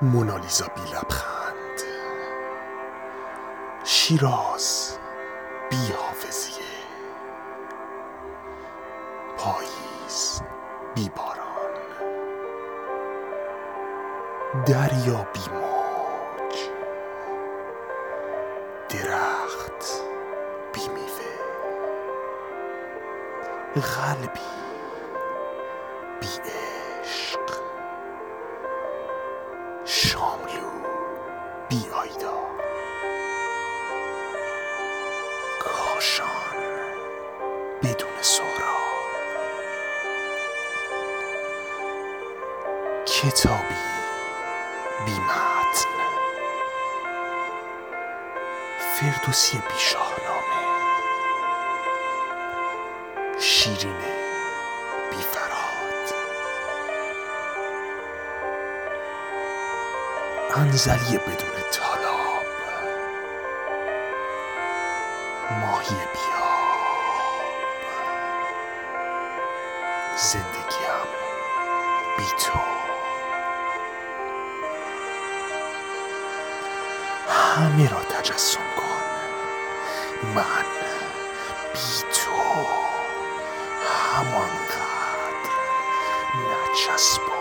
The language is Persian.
مونالیزا بی لبخند. شیراز بی حافظیه. پاییز بی باران. دریا بی موج. درخت بی میوه. قلبی بی آیدا کاشان بدون سورا کتابی بی متن فردوسی بی شاهنامه شیرین بی انزلی بدون تالاب ماهی بیاب. زندگیم بی تو. همه را تجسم کن. من بی تو. همانقدر نچسبان